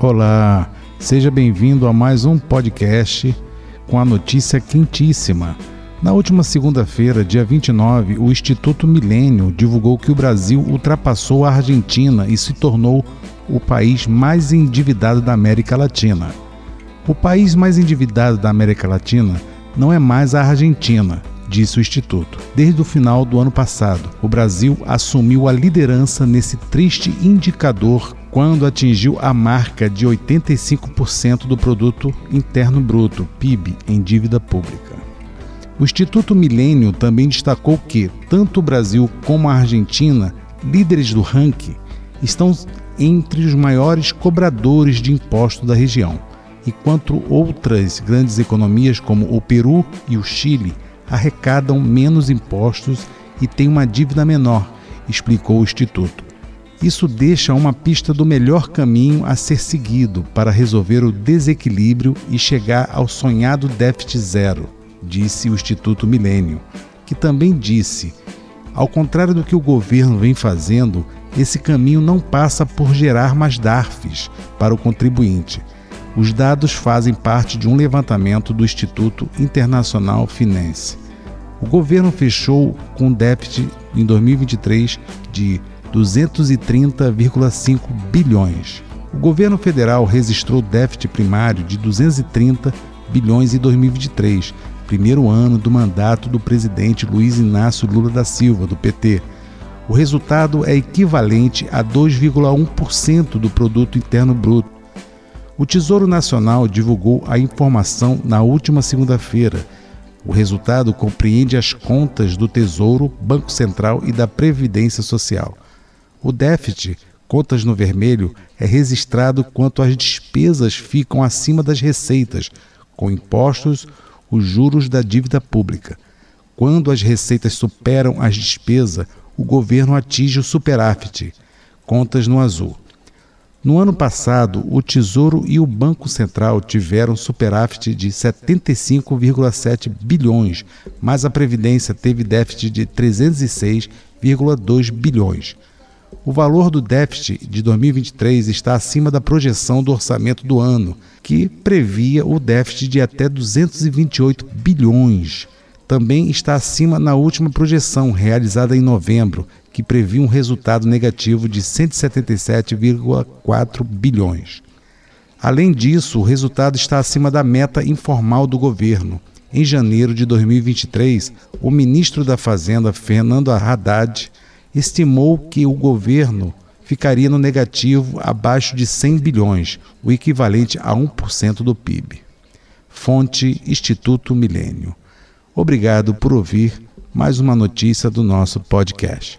Olá, seja bem-vindo a mais um podcast com a notícia quentíssima. Na última segunda-feira, dia 29, o Instituto Milênio divulgou que o Brasil ultrapassou a Argentina e se tornou o país mais endividado da América Latina. O país mais endividado da América Latina não é mais a Argentina, disse o Instituto. Desde o final do ano passado, o Brasil assumiu a liderança nesse triste indicador quando atingiu a marca de 85% do produto interno bruto, PIB, em dívida pública. O Instituto Milênio também destacou que tanto o Brasil como a Argentina, líderes do ranking, estão entre os maiores cobradores de imposto da região, enquanto outras grandes economias como o Peru e o Chile arrecadam menos impostos e têm uma dívida menor, explicou o Instituto. Isso deixa uma pista do melhor caminho a ser seguido para resolver o desequilíbrio e chegar ao sonhado déficit zero, disse o Instituto Milênio, que também disse: ao contrário do que o governo vem fazendo, esse caminho não passa por gerar mais DARFs para o contribuinte. Os dados fazem parte de um levantamento do Instituto Internacional Finance. O governo fechou com déficit em 2023 de 230,5 bilhões. O governo federal registrou déficit primário de 230 bilhões em 2023, primeiro ano do mandato do presidente Luiz Inácio Lula da Silva, do PT. O resultado é equivalente a 2,1% do produto interno bruto. O Tesouro Nacional divulgou a informação na última segunda-feira. O resultado compreende as contas do Tesouro, Banco Central e da Previdência Social. O déficit, contas no vermelho, é registrado quanto as despesas ficam acima das receitas, com impostos, os juros da dívida pública. Quando as receitas superam as despesas, o governo atinge o superávit, contas no azul. No ano passado, o Tesouro e o Banco Central tiveram superávit de 75,7 bilhões, mas a Previdência teve déficit de 306,2 bilhões. O valor do déficit de 2023 está acima da projeção do orçamento do ano, que previa o déficit de até 228 bilhões. Também está acima na última projeção, realizada em novembro, que previa um resultado negativo de 177,4 bilhões. Além disso, o resultado está acima da meta informal do governo. Em janeiro de 2023, o ministro da Fazenda, Fernando Haddad, estimou que o governo ficaria no negativo abaixo de 100 bilhões, o equivalente a 1% do PIB. Fonte Instituto Milênio. Obrigado por ouvir mais uma notícia do nosso podcast.